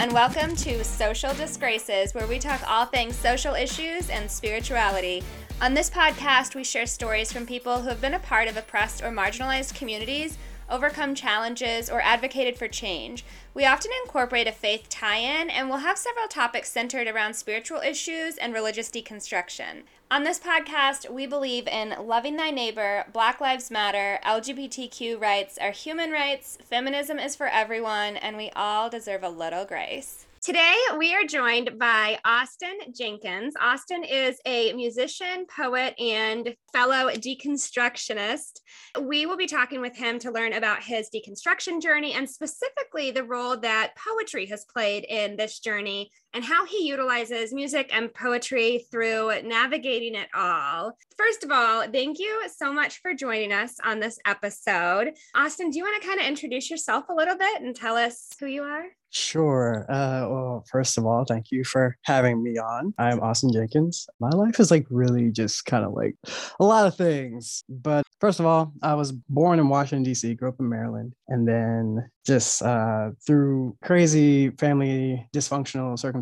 and welcome to Social Disgraces, where we talk all things social issues and spirituality. On this podcast, we share stories from people who have been a part of oppressed or marginalized communities, overcome challenges, or advocated for change. We often incorporate a faith tie in, and we'll have several topics centered around spiritual issues and religious deconstruction. On this podcast, we believe in loving thy neighbor, Black Lives Matter, LGBTQ rights are human rights, feminism is for everyone, and we all deserve a little grace. Today, we are joined by Austin Jenkins. Austin is a musician, poet, and fellow deconstructionist. We will be talking with him to learn about his deconstruction journey and specifically the role that poetry has played in this journey and how he utilizes music and poetry through navigating it all. First of all, thank you so much for joining us on this episode. Austin, do you want to kind of introduce yourself a little bit and tell us who you are? Sure. Uh, well, first of all, thank you for having me on. I'm Austin Jenkins. My life is like really just kind of like a lot of things. But first of all, I was born in Washington, D.C., grew up in Maryland, and then just uh, through crazy family dysfunctional circumstances,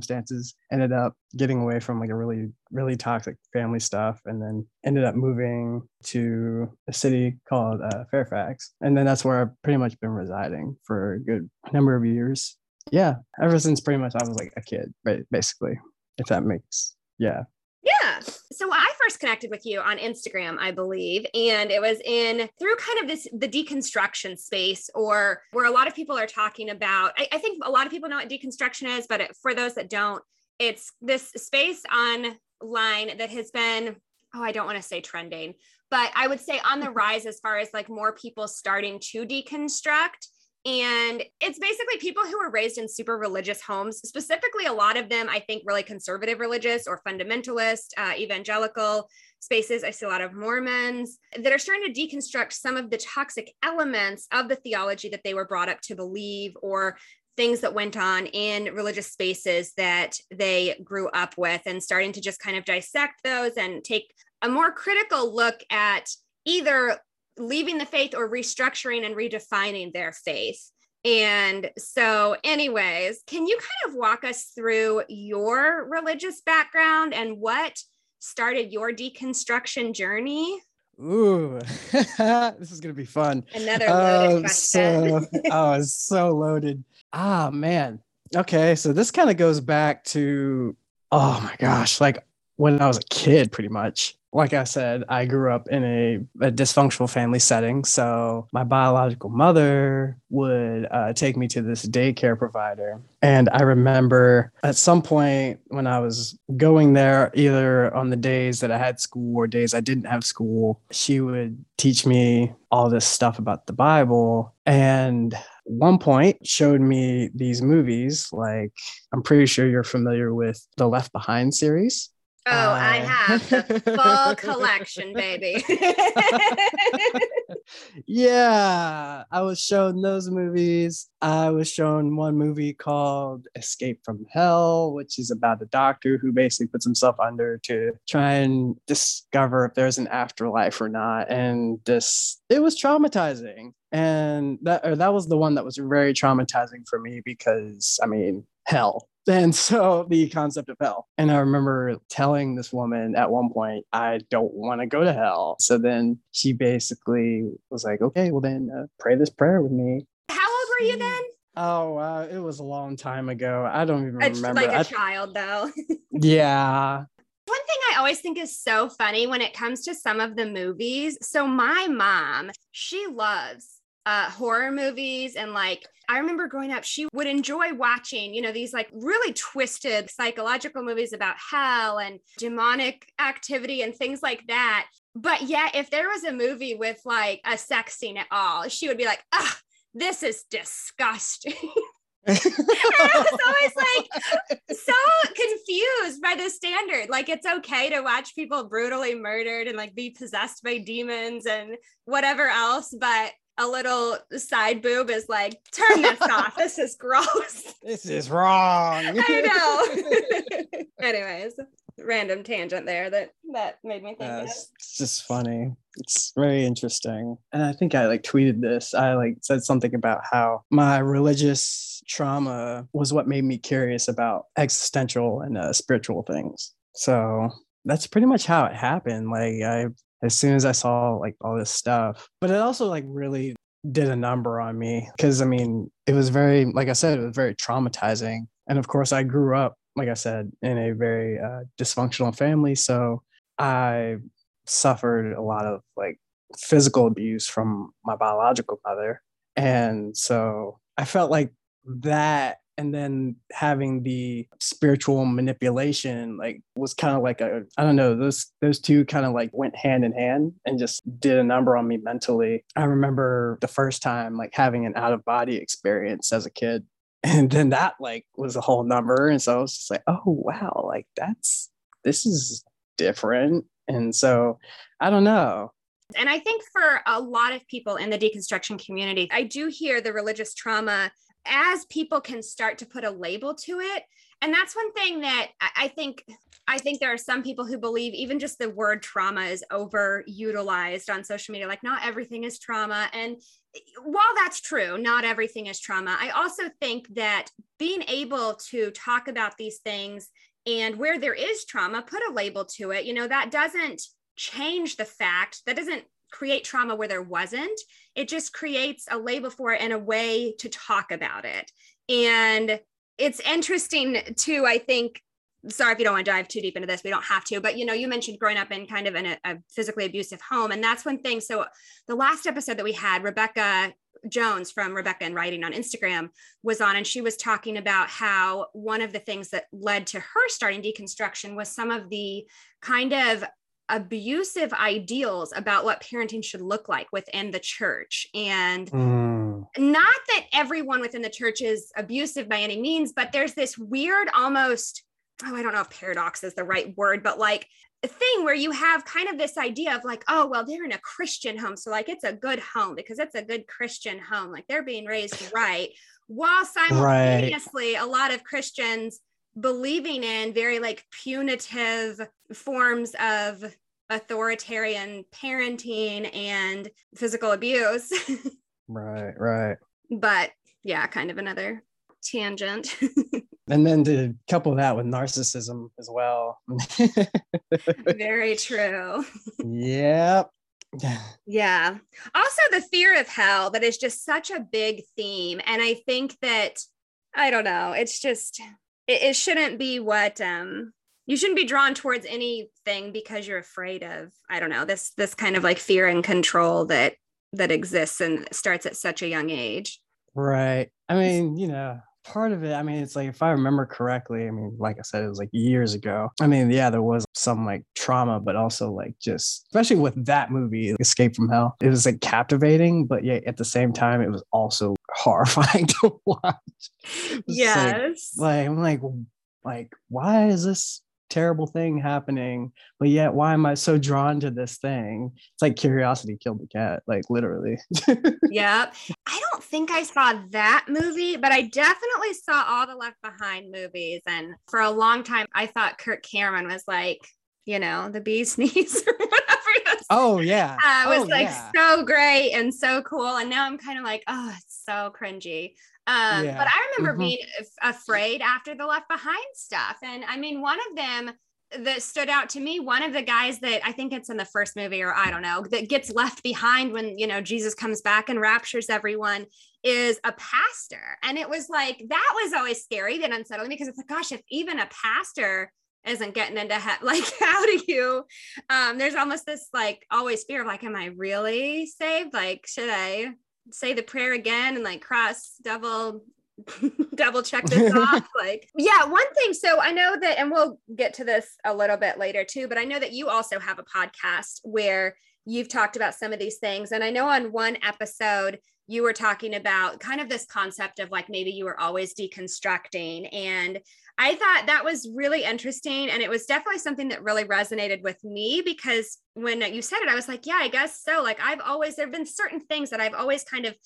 ended up getting away from like a really, really toxic family stuff, and then ended up moving to a city called uh, Fairfax. And then that's where I've pretty much been residing for a good number of years yeah, ever since pretty much I was like a kid, right? Basically, if that makes yeah. Yeah. So I first connected with you on Instagram, I believe, and it was in through kind of this the deconstruction space, or where a lot of people are talking about. I, I think a lot of people know what deconstruction is, but it, for those that don't, it's this space online that has been oh, I don't want to say trending, but I would say on the rise as far as like more people starting to deconstruct and it's basically people who were raised in super religious homes, specifically, a lot of them, I think, really conservative religious or fundamentalist, uh, evangelical spaces. I see a lot of Mormons that are starting to deconstruct some of the toxic elements of the theology that they were brought up to believe or things that went on in religious spaces that they grew up with and starting to just kind of dissect those and take a more critical look at either leaving the faith or restructuring and redefining their faith. And so, anyways, can you kind of walk us through your religious background and what started your deconstruction journey? Ooh, this is gonna be fun. Another loaded question. So, oh, it's so loaded. Ah, man. Okay, so this kind of goes back to oh my gosh, like when I was a kid, pretty much like I said, I grew up in a, a dysfunctional family setting. So my biological mother would uh, take me to this daycare provider. And I remember at some point when I was going there, either on the days that I had school or days I didn't have school, she would teach me all this stuff about the Bible. And one point showed me these movies like i'm pretty sure you're familiar with the left behind series Oh, uh, I have the full collection, baby. yeah, I was shown those movies. I was shown one movie called Escape from Hell, which is about a doctor who basically puts himself under to try and discover if there's an afterlife or not. And this, it was traumatizing. And that, or that was the one that was very traumatizing for me because, I mean, hell and so the concept of hell. And I remember telling this woman at one point, I don't want to go to hell. So then she basically was like, okay, well then uh, pray this prayer with me. How old were you then? Oh, uh, it was a long time ago. I don't even a, remember. Like a I, child, though. yeah. One thing I always think is so funny when it comes to some of the movies. So, my mom, she loves uh, horror movies and like I remember growing up, she would enjoy watching, you know, these like really twisted psychological movies about hell and demonic activity and things like that. But yeah, if there was a movie with like a sex scene at all, she would be like, ah, this is disgusting. And I was always like so confused by the standard. Like it's okay to watch people brutally murdered and like be possessed by demons and whatever else, but a little side boob is like, turn this off. This is gross. This is wrong. I know. Anyways, random tangent there that that made me think. Uh, it's, it's just funny. It's very interesting. And I think I like tweeted this. I like said something about how my religious trauma was what made me curious about existential and uh, spiritual things. So that's pretty much how it happened. Like I, as soon as I saw like all this stuff, but it also like really did a number on me because I mean it was very, like I said, it was very traumatizing. And of course, I grew up, like I said, in a very uh, dysfunctional family, so I suffered a lot of like physical abuse from my biological mother, and so I felt like that and then having the spiritual manipulation like was kind of like a i don't know those those two kind of like went hand in hand and just did a number on me mentally. I remember the first time like having an out of body experience as a kid and then that like was a whole number and so i was just like oh wow like that's this is different. And so i don't know. And i think for a lot of people in the deconstruction community i do hear the religious trauma as people can start to put a label to it and that's one thing that i think i think there are some people who believe even just the word trauma is overutilized on social media like not everything is trauma and while that's true not everything is trauma i also think that being able to talk about these things and where there is trauma put a label to it you know that doesn't change the fact that doesn't create trauma where there wasn't. It just creates a label for it and a way to talk about it. And it's interesting too, I think. Sorry if you don't want to dive too deep into this, we don't have to. But you know, you mentioned growing up in kind of in a, a physically abusive home, and that's one thing. So the last episode that we had, Rebecca Jones from Rebecca and Writing on Instagram was on, and she was talking about how one of the things that led to her starting deconstruction was some of the kind of abusive ideals about what parenting should look like within the church. And mm. not that everyone within the church is abusive by any means, but there's this weird, almost, oh, I don't know if paradox is the right word, but like a thing where you have kind of this idea of like, oh, well, they're in a Christian home. So, like, it's a good home because it's a good Christian home. Like, they're being raised right. While simultaneously, right. a lot of Christians believing in very like punitive forms of authoritarian parenting and physical abuse. right, right. But yeah, kind of another tangent. and then to couple that with narcissism as well. very true. Yep. yeah. Also, the fear of hell that is just such a big theme. And I think that, I don't know, it's just, it, it shouldn't be what um you shouldn't be drawn towards anything because you're afraid of i don't know this this kind of like fear and control that that exists and starts at such a young age. Right. I mean you know part of it i mean it's like if i remember correctly i mean like i said it was like years ago. I mean yeah there was some like trauma but also like just especially with that movie escape from hell it was like captivating but yet at the same time it was also horrifying to watch. Yes like, like i'm like like why is this terrible thing happening? But yet why am i so drawn to this thing? It's like curiosity killed the cat like literally. Yep. I don't think i saw that movie but i definitely saw all the left behind movies. And for a long time i thought kirk cameron was like you know the bee's knees or whatever oh yeah. Uh, it was oh, like yeah. so great and so cool. And now i'm kind of like oh it's so cringy um, yeah. But I remember mm-hmm. being afraid after the Left Behind stuff. And I mean, one of them that stood out to me, one of the guys that I think it's in the first movie, or I don't know, that gets left behind when, you know, Jesus comes back and raptures everyone is a pastor. And it was like, that was always scary and unsettling because it's like, gosh, if even a pastor isn't getting into he- like how do you um there's almost this like always fear of like am i really saved like should i say the prayer again and like cross double double check this off like yeah one thing so i know that and we'll get to this a little bit later too but i know that you also have a podcast where you've talked about some of these things and i know on one episode you were talking about kind of this concept of like maybe you were always deconstructing and I thought that was really interesting. And it was definitely something that really resonated with me because when you said it, I was like, yeah, I guess so. Like, I've always, there have been certain things that I've always kind of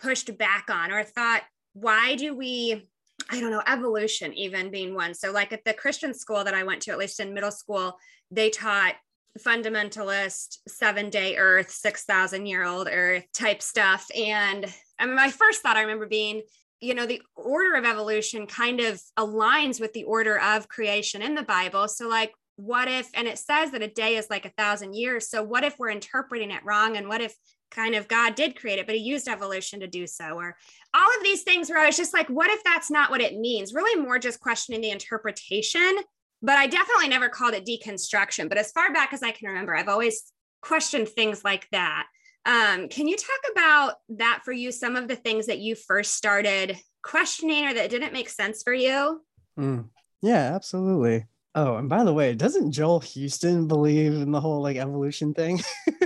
pushed back on or thought, why do we, I don't know, evolution even being one. So, like at the Christian school that I went to, at least in middle school, they taught fundamentalist seven day earth, 6,000 year old earth type stuff. And I mean, my first thought I remember being, you know, the order of evolution kind of aligns with the order of creation in the Bible. So, like, what if, and it says that a day is like a thousand years. So, what if we're interpreting it wrong? And what if kind of God did create it, but he used evolution to do so? Or all of these things where I was just like, what if that's not what it means? Really, more just questioning the interpretation. But I definitely never called it deconstruction. But as far back as I can remember, I've always questioned things like that. Um, can you talk about that for you? Some of the things that you first started questioning or that didn't make sense for you? Mm. Yeah, absolutely. Oh, and by the way, doesn't Joel Houston believe in the whole like evolution thing?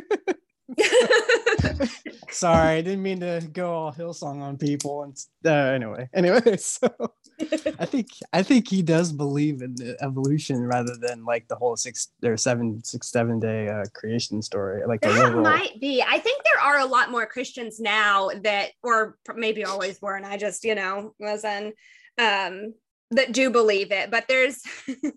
Sorry, I didn't mean to go all Hillsong on people. And uh, anyway, anyway, so I think I think he does believe in the evolution rather than like the whole six or seven six seven day uh, creation story. Like that literal... might be. I think there are a lot more Christians now that, or maybe always were, and I just you know wasn't um, that do believe it. But there's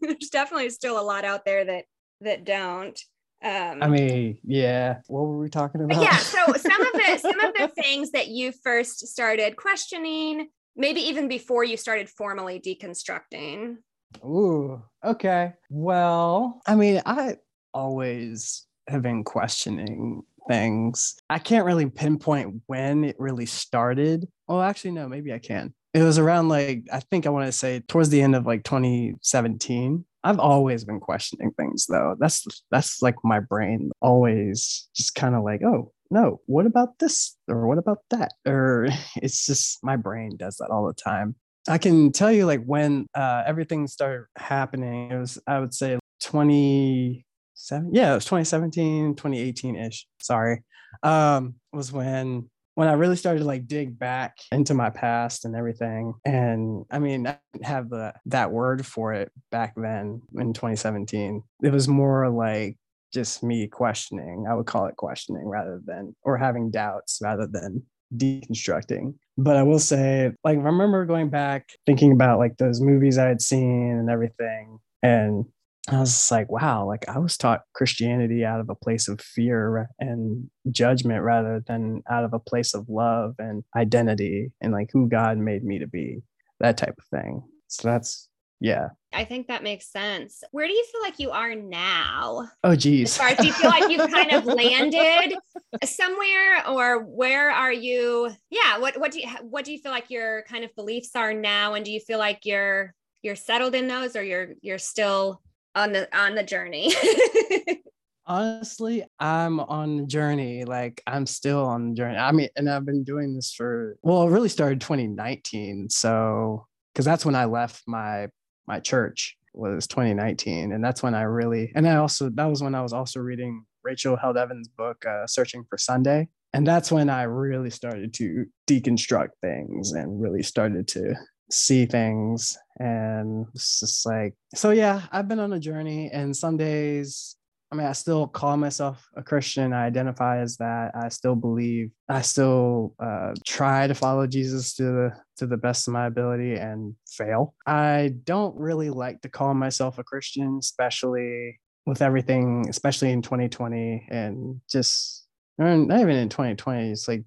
there's definitely still a lot out there that that don't. Um, I mean, yeah. What were we talking about? Yeah. So some of the some of the things that you first started questioning, maybe even before you started formally deconstructing. Ooh. Okay. Well, I mean, I always have been questioning things. I can't really pinpoint when it really started. Oh, actually, no. Maybe I can. It was around like I think I want to say towards the end of like 2017 I've always been questioning things though. That's that's like my brain always just kind of like, oh no, what about this or what about that? Or it's just my brain does that all the time. I can tell you like when uh, everything started happening, it was I would say 27, yeah, it was 2017, 2018 ish. Sorry, um, was when when I really started to like dig back into my past and everything. And I mean, I didn't have the that word for it back then in 2017. It was more like just me questioning. I would call it questioning rather than or having doubts rather than deconstructing. But I will say, like, I remember going back thinking about like those movies I had seen and everything. And I was like, wow, like I was taught Christianity out of a place of fear and judgment rather than out of a place of love and identity and like who God made me to be, that type of thing. So that's, yeah. I think that makes sense. Where do you feel like you are now? Oh, geez. As far as do you feel like you've kind of landed somewhere or where are you? Yeah. What, what do you, what do you feel like your kind of beliefs are now? And do you feel like you're, you're settled in those or you're, you're still on the on the journey. Honestly i'm on the journey like i'm still on the journey. I mean and i've been doing this for well it really started 2019 so because that's when i left my my church was 2019 and that's when i really and i also that was when i was also reading rachel held evans book uh, searching for sunday and that's when i really started to deconstruct things and really started to see things and it's just like so yeah i've been on a journey and some days i mean i still call myself a christian. I identify as that. I still believe i still uh, try to follow jesus to the to the best of my ability and fail. I don't really like to call myself a christian especially with everything especially in 2020 and just not even in 2020 it's like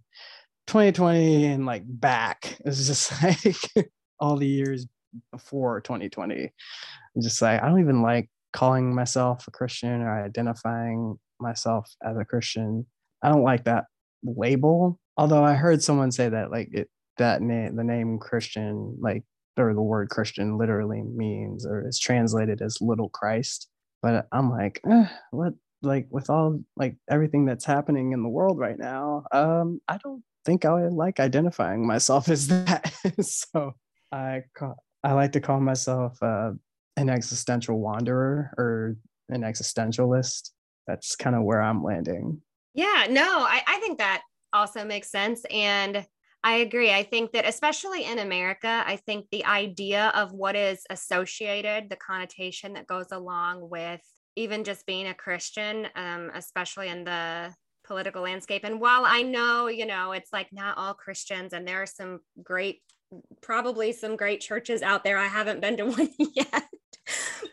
2020 and like back. It's just like all the years before 2020. I'm just like, I don't even like calling myself a Christian or identifying myself as a Christian. I don't like that label. Although I heard someone say that like it that name the name Christian like or the word Christian literally means or is translated as little Christ. But I'm like, eh, what like with all like everything that's happening in the world right now, um, I don't think I like identifying myself as that. so I I like to call myself uh, an existential wanderer or an existentialist. That's kind of where I'm landing. Yeah, no, I, I think that also makes sense. And I agree. I think that, especially in America, I think the idea of what is associated, the connotation that goes along with even just being a Christian, um, especially in the political landscape. And while I know, you know, it's like not all Christians, and there are some great probably some great churches out there. I haven't been to one yet.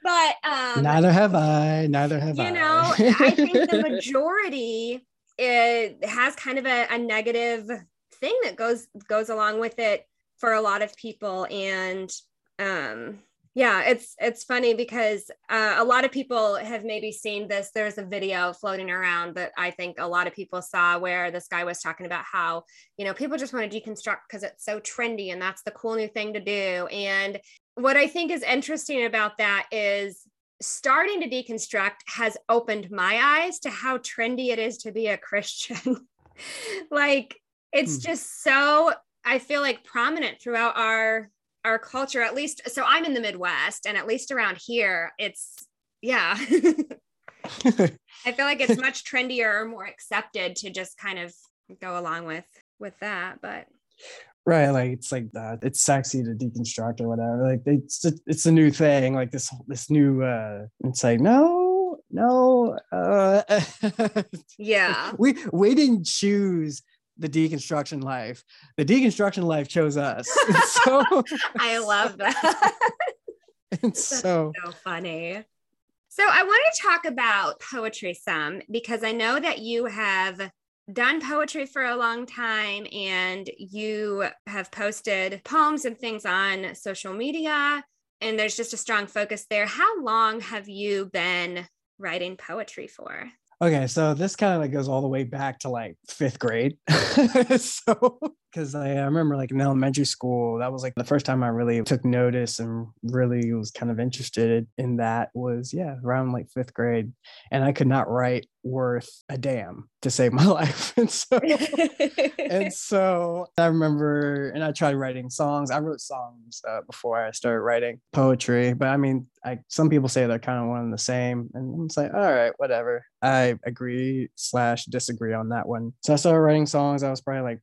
but um, neither have I. Neither have you I. You know, I think the majority it has kind of a, a negative thing that goes goes along with it for a lot of people and um yeah it's it's funny because uh, a lot of people have maybe seen this. There's a video floating around that i think a lot of people saw where this guy was talking about how you know people just want to deconstruct because it's so trendy and that's the cool new thing to do. And what i think is interesting about that is starting to deconstruct has opened my eyes to how trendy it is to be a christian. Like it's hmm. just so i feel like prominent throughout our our culture at least so i'm in the midwest and at least around here it's yeah. I feel like it's much trendier or more accepted to just kind of go along with with that but. Right like it's like that it's sexy to deconstruct or whatever like it's it's a new thing like this this new uh it's like no no uh yeah. we we didn't choose the deconstruction life. The deconstruction life chose us. so I love that. It's so so funny. So I want to talk about poetry some because I know that you have done poetry for a long time and you have posted poems and things on social media and there's just a strong focus there. How long have you been writing poetry for? Okay, so this kind of like goes all the way back to like fifth grade. so, because I, I, remember like in elementary school, that was like the first time I really took notice and really was kind of interested in that was, yeah, around like fifth grade. And I could not write worth a damn to save my life. and so, and so I remember, and I tried writing songs. I wrote songs uh, before I started writing poetry, but I mean, I some people say they're kind of one and the same, and I'm like, all right, whatever. I agree slash disagree on that one. So I started writing songs. I was probably like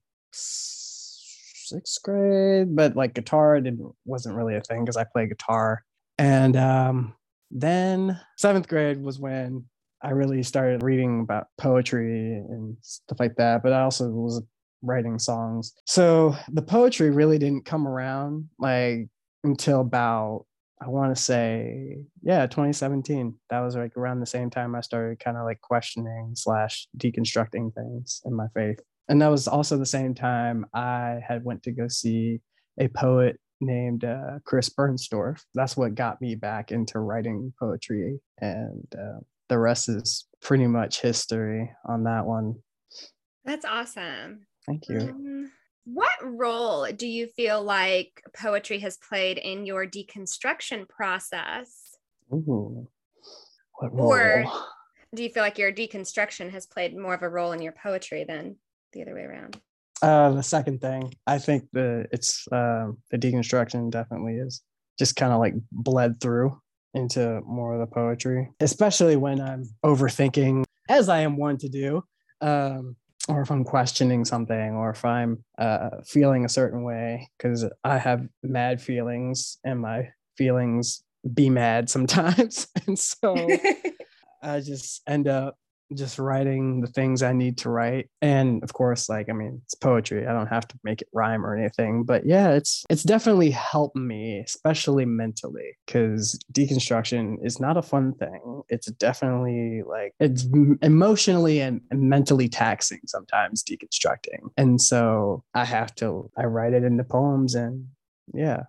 sixth grade, but like guitar didn't wasn't really a thing because I play guitar. And um, then seventh grade was when I really started reading about poetry and stuff like that. But I also was writing songs. So the poetry really didn't come around like until about I want to say, yeah, 2017. That was like around the same time I started kind of like questioning slash deconstructing things in my faith. And that was also the same time I had went to go see a poet named uh, Chris Bernstorff. That's what got me back into writing poetry, and uh, the rest is pretty much history on that one. That's awesome. Thank you. Um, what role do you feel like poetry has played in your deconstruction process? Ooh, what role? Or do you feel like your deconstruction has played more of a role in your poetry than the other way around? Uh, the second thing, I think the it's uh, the deconstruction definitely is just kind of like bled through into more of the poetry, especially when I'm overthinking, as I am one to do. Um, or if I'm questioning something, or if I'm uh, feeling a certain way, because I have mad feelings and my feelings be mad sometimes. and so I just end up just writing the things I need to write. And of course, like, I mean, it's poetry. I don't have to make it rhyme or anything. But yeah, it's it's definitely helped me, especially mentally, because deconstruction is not a fun thing. It's definitely like it's emotionally and, mentally taxing sometimes deconstructing. And so I have to I write it into poems and yeah.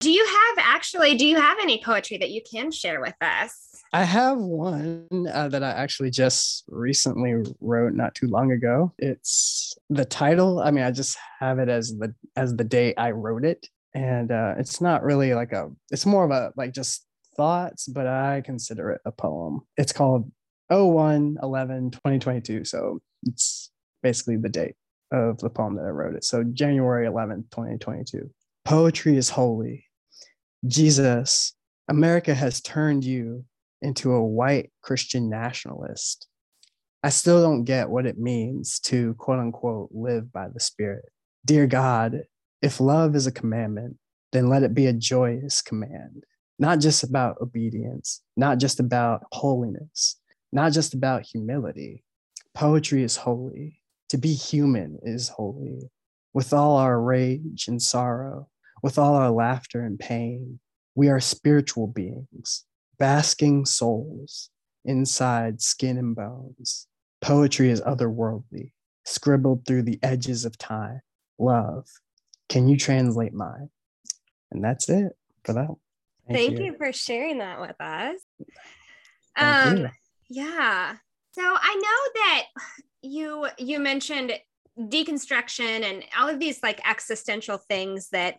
Do you have actually, do you have any poetry that you can share with us? I have one uh, that I actually just recently wrote not too long ago. It's the title. I mean, I just have it as the as the day I wrote it, and uh, it's not really like a. It's more of a like just thoughts, but I consider it a poem. It's called 01 11 2022. So it's basically the date of the poem that I wrote it. So January 11th, 2022. Poetry is holy. Jesus, America has turned you into a white Christian nationalist. I still don't get what it means to quote unquote live by the Spirit. Dear God, if love is a commandment, then let it be a joyous command, not just about obedience, not just about holiness, not just about humility. Poetry is holy. To be human is holy. With all our rage and sorrow, with all our laughter and pain, we are spiritual beings basking souls inside skin and bones. Poetry is otherworldly, scribbled through the edges of time. Love, can you translate mine? And that's it for that. Thank, Thank you. you. for sharing that with us. Thank um, you. yeah. So I know that you you mentioned deconstruction and all of these like existential things that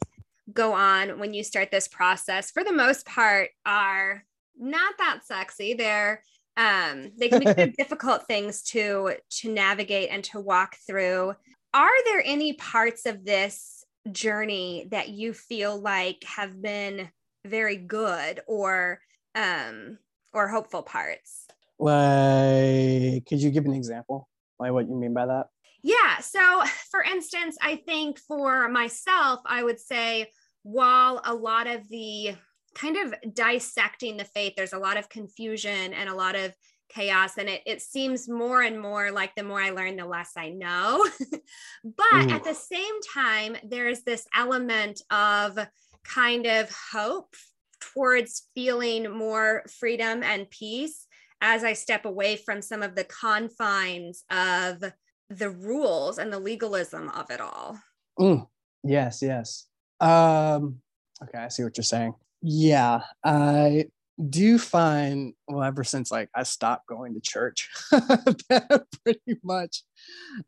go on when you start this process for the most part are not that sexy. They're um, they can be difficult things to to navigate and to walk through. Are there any parts of this journey that you feel like have been very good or um or hopeful parts? Like could you give an example? Like what you mean by that? Yeah so for instance i think for myself i would say while a lot of the kind of dissecting the faith there's a lot of confusion and a lot of chaos and it, it seems more and more like the more i learn the less i know but Ooh. at the same time there's this element of kind of hope towards feeling more freedom and peace as i step away from some of the confines of the rules and the legalism of it all mm. yes yes um okay i see what you're saying. yeah i do find well ever since like i stopped going to church pretty much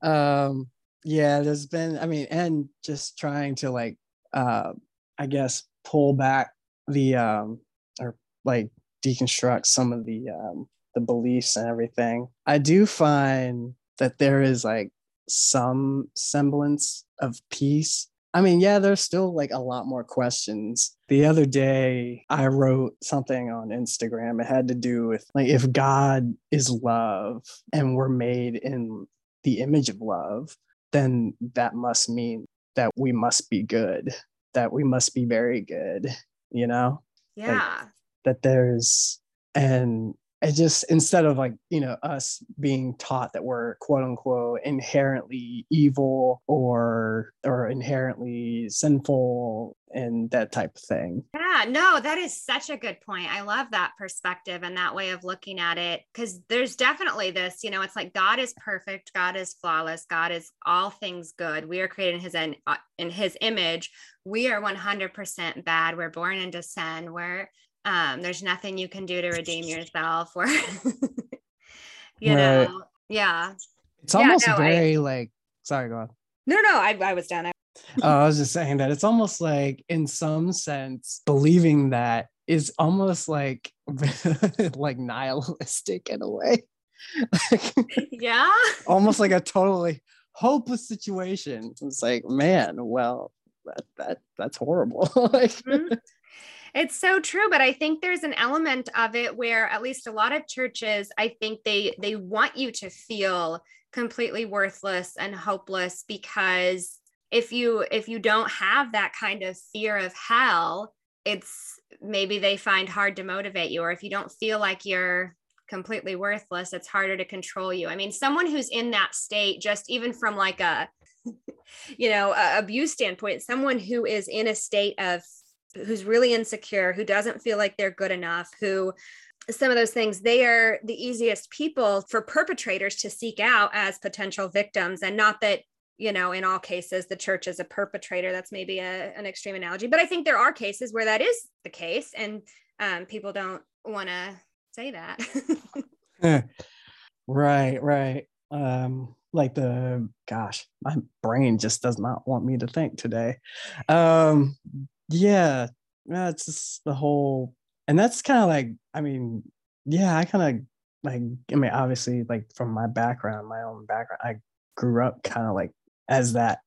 um yeah there's been i mean and just trying to like uh i guess pull back the um or like deconstruct some of the um the beliefs and everything. I do find that there is like some semblance of peace I mean, yeah, there's still like a lot more questions. The other day, I wrote something on Instagram. It had to do with like if God is love and we're made in the image of love, then that must mean that we must be good, that we must be very good, you know? Yeah. Like, that there's, and it just instead of like you know us being taught that we're quote unquote inherently evil or or inherently sinful and that type of thing. Yeah no that is such a good point. I love that perspective and that way of looking at it because there's definitely this you know it's like god is perfect god is flawless god is all things good. We are created in his in, uh, in his image. We are 100% bad. We're born into sin. We're um, there's nothing you can do to redeem yourself or you right. know yeah. It's almost yeah, no, very I, like sorry go on. No no i, I was done. I, oh, I was just saying that it's almost like in some sense believing that is almost like like nihilistic in a way. Yeah? Almost like a totally hopeless situation. It's like man well that that that's horrible. Like mm-hmm. It's so true, but I think there's an element of it where at least a lot of churches, I think they they want you to feel completely worthless and hopeless because if you if you don't have that kind of fear of hell, it's maybe they find hard to motivate you or if you don't feel like you're completely worthless, it's harder to control you. I mean, someone who's in that state just even from like a you know, abuse standpoint, someone who is in a state of who's really insecure, who doesn't feel like they're good enough, who some of those things, they are the easiest people for perpetrators to seek out as potential victims. And not that, you know, in all cases, the church is a perpetrator. That's maybe a, an extreme analogy, but I think there are cases where that is the case. And um, people don't want to say that. right, right. Um, like the gosh, my brain just does not want me to think today. Um, yeah. That's just the whole and that's kind of like i mean yeah i kind of like i mean obviously like from my background my own background i grew up kind of like as that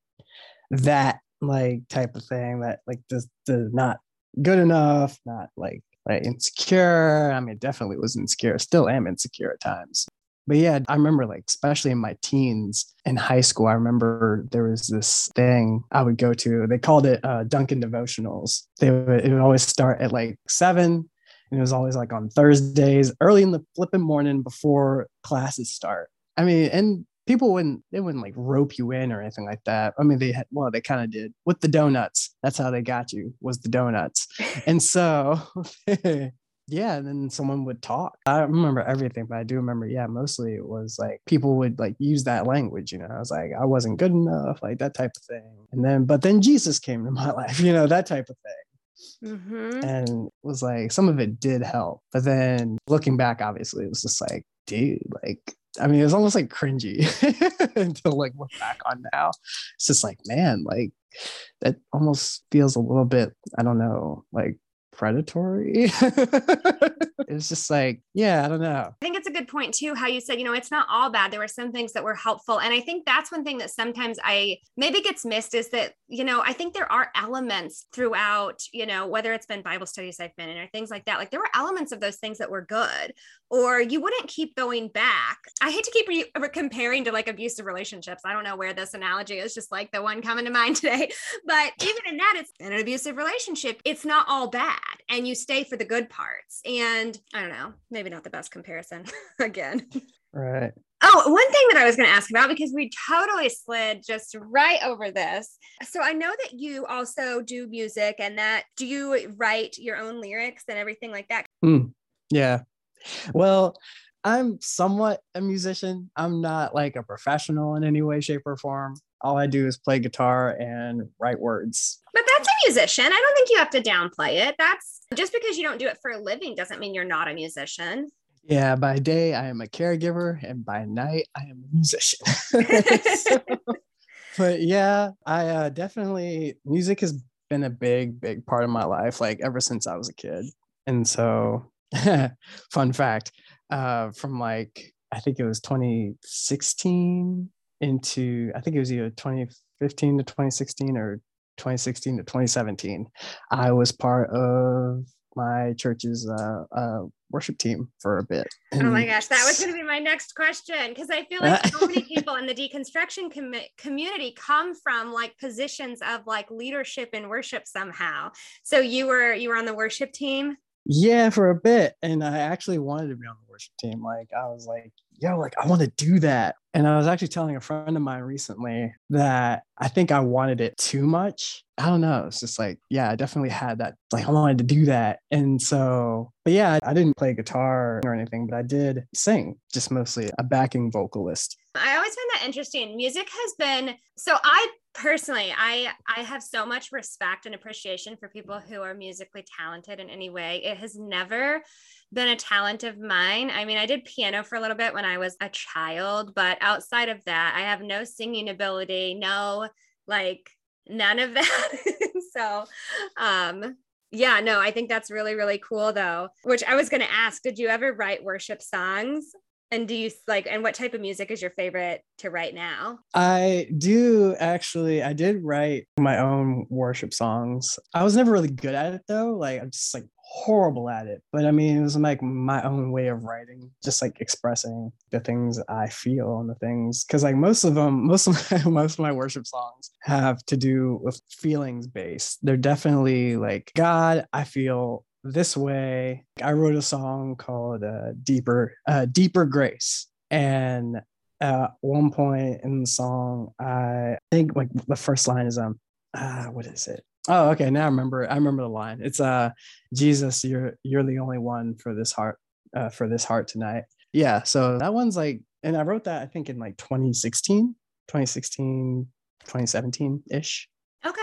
that like type of thing that like the the not good enough not like like insecure. I mean definitely was insecure still am insecure at times but yeah, I remember like, especially in my teens in high school, I remember there was this thing I would go to. They called it uh, Dunkin' Devotionals. They would, it would always start at like seven, and it was always like on Thursdays, early in the flipping morning before classes start. I mean, and people wouldn't they wouldn't like rope you in or anything like that. I mean, they had well, they kind of did with the donuts. That's how they got you was the donuts. and so yeah, and then someone would talk. I don't remember everything, but I do remember, yeah, mostly it was like people would like use that language, you know. I was like, I wasn't good enough, like that type of thing. And then, but then Jesus came to my life, you know, that type of thing. Mm-hmm. And it was like some of it did help. But then looking back, obviously, it was just like, dude, like, I mean, it was almost like cringy to like look back on now. It's just like, man, like that almost feels a little bit, I don't know, like predatory. it's just like, yeah, I don't know. I think it's a good point too, how you said, you know, it's not all bad. There were some things that were helpful. And I think that's one thing that sometimes I maybe gets missed is that, you know, I think there are elements throughout, you know, whether it's been Bible studies I've been in or things like that, like there were elements of those things that were good, or you wouldn't keep going back. I hate to keep re- comparing to like abusive relationships. I don't know where this analogy is just like the one coming to mind today. But even in that, it's an abusive relationship, it's not all bad and you stay for the good parts. And I don't know, maybe not the best comparison again. Right. Oh, one thing that I was going to ask about because we totally slid just right over this. So I know that you also do music and that do you write your own lyrics and everything like that? Mm, yeah. Well, I'm somewhat a musician. I'm not like a professional in any way, shape, or form. All I do is play guitar and write words. But that's a musician. I don't think you have to downplay it. That's just because you don't do it for a living doesn't mean you're not a musician. Yeah, by day I am a caregiver, and by night I am a musician. so, but yeah, I uh, definitely music has been a big, big part of my life, like ever since I was a kid. And so, fun fact, uh, from like I think it was 2016 into I think it was either 2015 to 2016 or 2016 to 2017. I was part of my church's uh, uh, worship team for a bit. And oh my gosh, that was going to be my next question because I feel like so many people in the deconstruction com- community come from like positions of like leadership and worship somehow. So you were you were on the worship team. Yeah, for a bit. And I actually wanted to be on the worship team. Like I was like, yo, like I want to do that. And I was actually telling a friend of mine recently that I think I wanted it too much. I don't know. It's just like, yeah, I definitely had that. Like I wanted to do that. And so, but yeah, I didn't play guitar or anything, but I did sing, just mostly a backing vocalist. I always find that interesting. Music has been so I personally i i have so much respect and appreciation for people who are musically talented in any way it has never been a talent of mine i mean i did piano for a little bit when i was a child but outside of that i have no singing ability no like none of that so um yeah no i think that's really really cool though which i was going to ask did you ever write worship songs and do you like, and what type of music is your favorite to write now? I do actually, I did write my own worship songs. I was never really good at it though. Like, I'm just like horrible at it. But I mean, it was like my own way of writing, just like expressing the things I feel and the things. Cause like most of them, most of my, most of my worship songs have to do with feelings based. They're definitely like, God, I feel this way. I wrote a song called uh, "Deeper uh, Deeper Grace," and at one point in the song, I think like the first line is um, uh, what is it? Oh, okay. Now I remember. I remember the line. It's uh, Jesus, you're you're the only one for this heart, uh, for this heart tonight. Yeah. So that one's like, and I wrote that I think in like 2016, 2016, 2017 ish. Okay.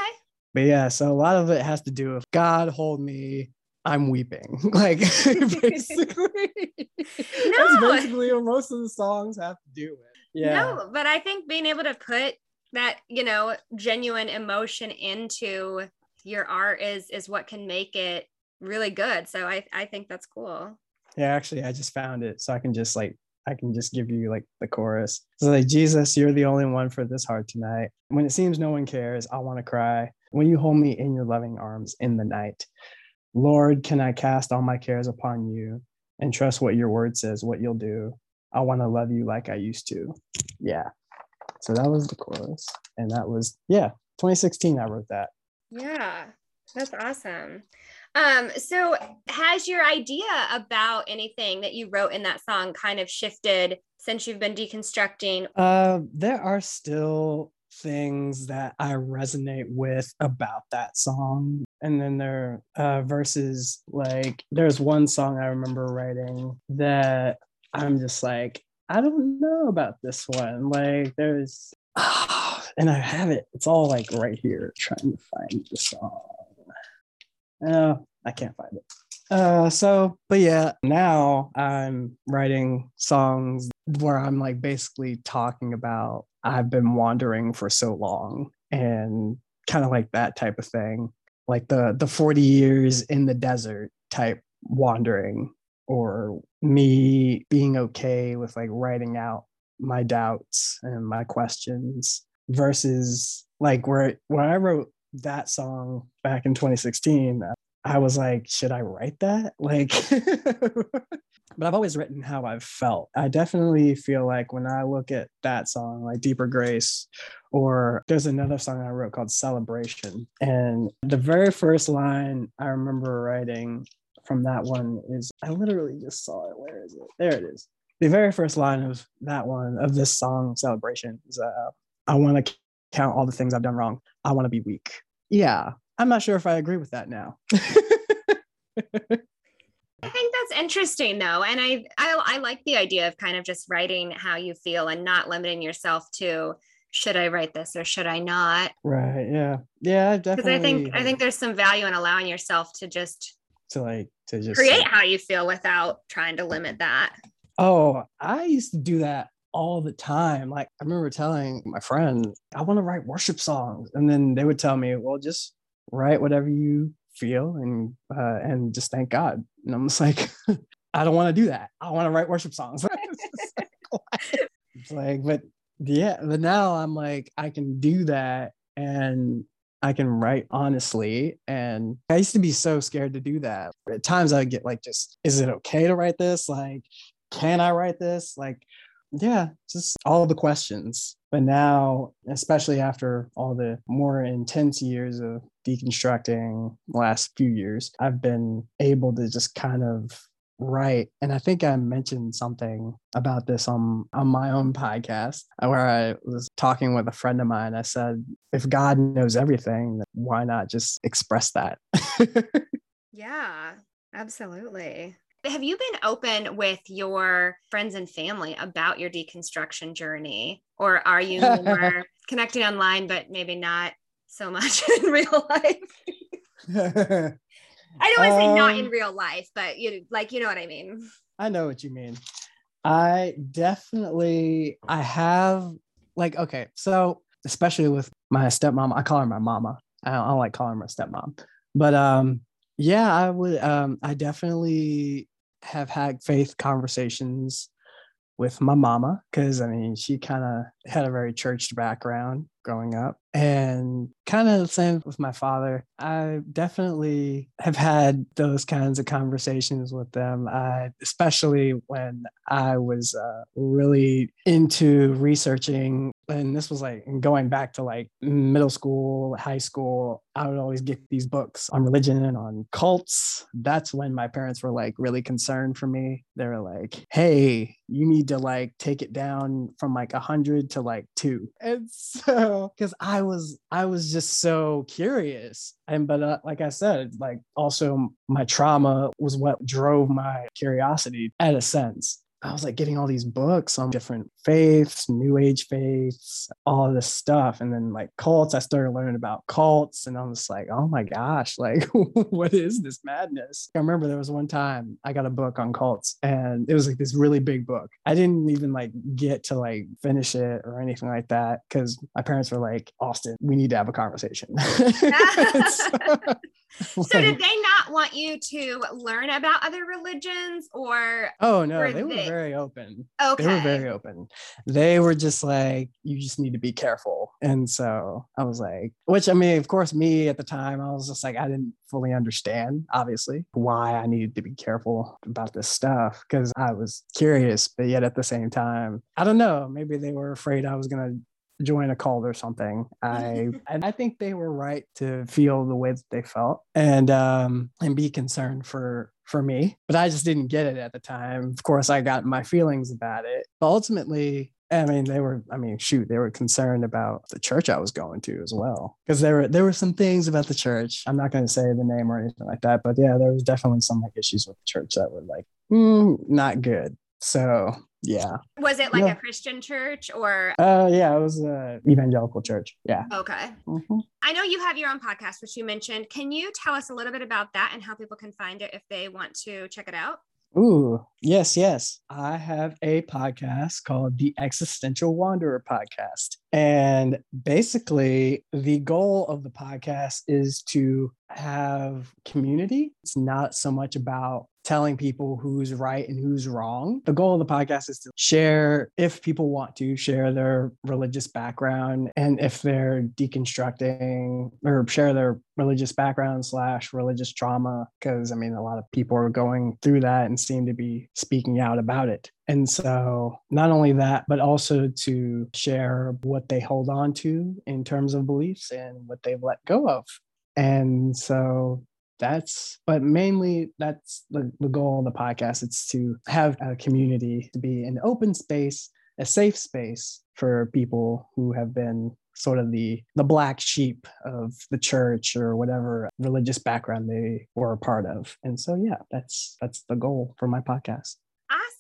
But yeah, so a lot of it has to do with God hold me, I'm weeping. Like basically, no. that's basically what most of the songs have to do with. Yeah. No, but I think being able to put that, you know, genuine emotion into your art is is what can make it really good. So I I think that's cool. Yeah, actually I just found it. So I can just like I can just give you like the chorus. So like Jesus, you're the only one for this heart tonight. When it seems no one cares, I want to cry. When you hold me in your loving arms in the night. Lord, can I cast all my cares upon you and trust what your word says, what you'll do? I want to love you like I used to. Yeah. So that was the chorus. And that was, yeah, 2016, I wrote that. Yeah, that's awesome. Um, so has your idea about anything that you wrote in that song kind of shifted since you've been deconstructing? Uh, there are still things that I resonate with about that song. And then there are uh, verses like there's one song I remember writing that I'm just like, I don't know about this one. Like there's, and I have it. It's all like right here, trying to find the song. Oh, I can't find it. Uh, so, but yeah, now I'm writing songs where I'm like basically talking about I've been wandering for so long and kind of like that type of thing, like the the 40 years in the desert type wandering or me being okay with like writing out my doubts and my questions versus like where when I wrote that song back in 2016 I was like, should I write that? Like, but I've always written how I've felt. I definitely feel like when I look at that song, like Deeper Grace, or there's another song I wrote called Celebration. And the very first line I remember writing from that one is I literally just saw it. Where is it? There it is. The very first line of that one, of this song, Celebration, is uh, I want to count all the things I've done wrong. I want to be weak. Yeah, I'm not sure if I agree with that now. I think that's interesting though. And I, I I like the idea of kind of just writing how you feel and not limiting yourself to should I write this or should I not? Right. Yeah. Yeah, definitely. Because I think I think there's some value in allowing yourself to just to like to just create how you feel without trying to limit that. Oh, I used to do that all the time. Like I remember telling my friend, I want to write worship songs. And then they would tell me, well, just write whatever you feel and uh, and just thank God. And I'm just like, I don't want to do that. I want to write worship songs. it's like, but yeah, but now I'm like, I can do that and I can write honestly. And I used to be so scared to do that. At times I would get like, just, is it okay to write this? Like, can I write this? Like, yeah, just all the questions. But now, especially after all the more intense years of deconstructing last few years, I've been able to just kind of write. And I think I mentioned something about this on, on my own podcast uh, where I was talking with a friend of mine. I said, if God knows everything, why not just express that? yeah, absolutely. Have you been open with your friends and family about your deconstruction journey? Or are you more connecting online, but maybe not so much in real life? I don't want to say not in um, real life, but you like you know what I mean. I know what you mean. I definitely I have like okay, so especially with my stepmom, I call her my mama. I don't, I don't like calling her my stepmom, but um, yeah, I would um, I definitely have had faith conversations with my mama because I mean she kind of had a very church background growing up and kind of the same with my father. I definitely have had those kinds of conversations with them I, especially when i was uh, really into researching and this was like going back to like middle school high school i would always get these books on religion and on cults. That's when my parents were like really concerned for me. They were like hey you need to like take it down from like a hundred to like two. And so because i was i was just so curious. And but uh, like i said like also my trauma was what drove my curiosity at a sense I was like getting all these books on different faiths, new age faiths, all this stuff. And then like cults, I started learning about cults and I was like, oh my gosh, like what is this madness? I remember there was one time I got a book on cults and it was like this really big book. I didn't even like get to like finish it or anything like that because my parents were like, Austin, we need to have a conversation. so, so did they not want you to learn about other religions or oh no were they, were very open. Okay they were very open. They were just like you just need to be careful. And so i was like which i mean of course me at the time i was just like i didn't fully understand obviously why i needed to be careful about this stuff because i was curious but yet at the same time i don't know maybe they were afraid i was going to join a cult or something. I and I think they were right to feel the way that they felt and um and be concerned for for me. But I just didn't get it at the time. Of course, I got my feelings about it. But ultimately, I mean, they were, I mean, shoot, they were concerned about the church I was going to as well. Because there were there were some things about the church. I'm not gonna say the name or anything like that, but yeah, there was definitely some like issues with the church that were like mm, not good. So yeah. Was it like yeah. a Christian church or? Uh, yeah, it was a evangelical church. Yeah. Okay. Mm-hmm. I know you have your own podcast, which you mentioned. Can you tell us a little bit about that and how people can find it if they want to check it out? Ooh, yes, yes. I have a podcast called the Existential Wanderer Podcast. And basically, the goal of the podcast is to have community. It's not so much about telling people who's right and who's wrong. The goal of the podcast is to share, if people want to, share their religious background and if they're deconstructing or share their religious background slash religious trauma. Because I mean, a lot of people are going through that and seem to be speaking out about it. And so, not only that, but also to share what they hold on to in terms of beliefs and what they've let go of. And so that's but mainly that's the, the goal of the podcast it's to have a community to be an open space a safe space for people who have been sort of the the black sheep of the church or whatever religious background they were a part of and so yeah that's that's the goal for my podcast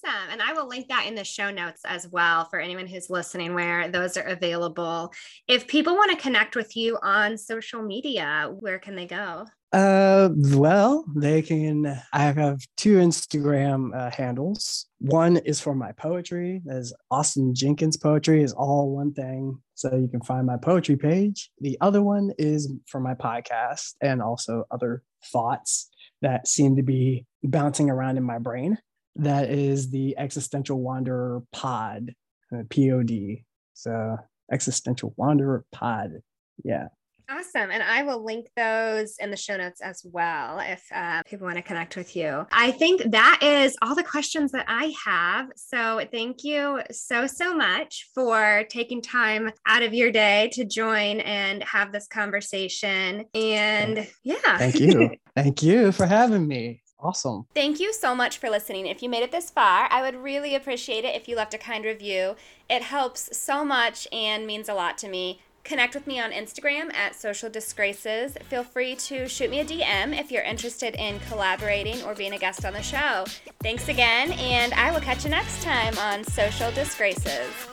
Awesome. And I will link that in the show notes as well for anyone who's listening where those are available. If people want to connect with you on social media, where can they go? Uh, well, they can. I have two Instagram uh, handles. One is for my poetry. As Austin Jenkins poetry is all one thing, so you can find my poetry page. The other one is for my podcast and also other thoughts that seem to be bouncing around in my brain. That is the Existential Wanderer Pod, uh, P O D. So Existential Wanderer Pod. Yeah. Awesome. And I will link those in the show notes as well if uh, people want to connect with you. I think that is all the questions that I have. So thank you so, so much for taking time out of your day to join and have this conversation. And yeah. Thank you. thank you for having me. Awesome. Thank you so much for listening. If you made it this far, I would really appreciate it if you left a kind review. It helps so much and means a lot to me. Connect with me on Instagram at Social Disgraces. Feel free to shoot me a DM if you're interested in collaborating or being a guest on the show. Thanks again, and I will catch you next time on Social Disgraces.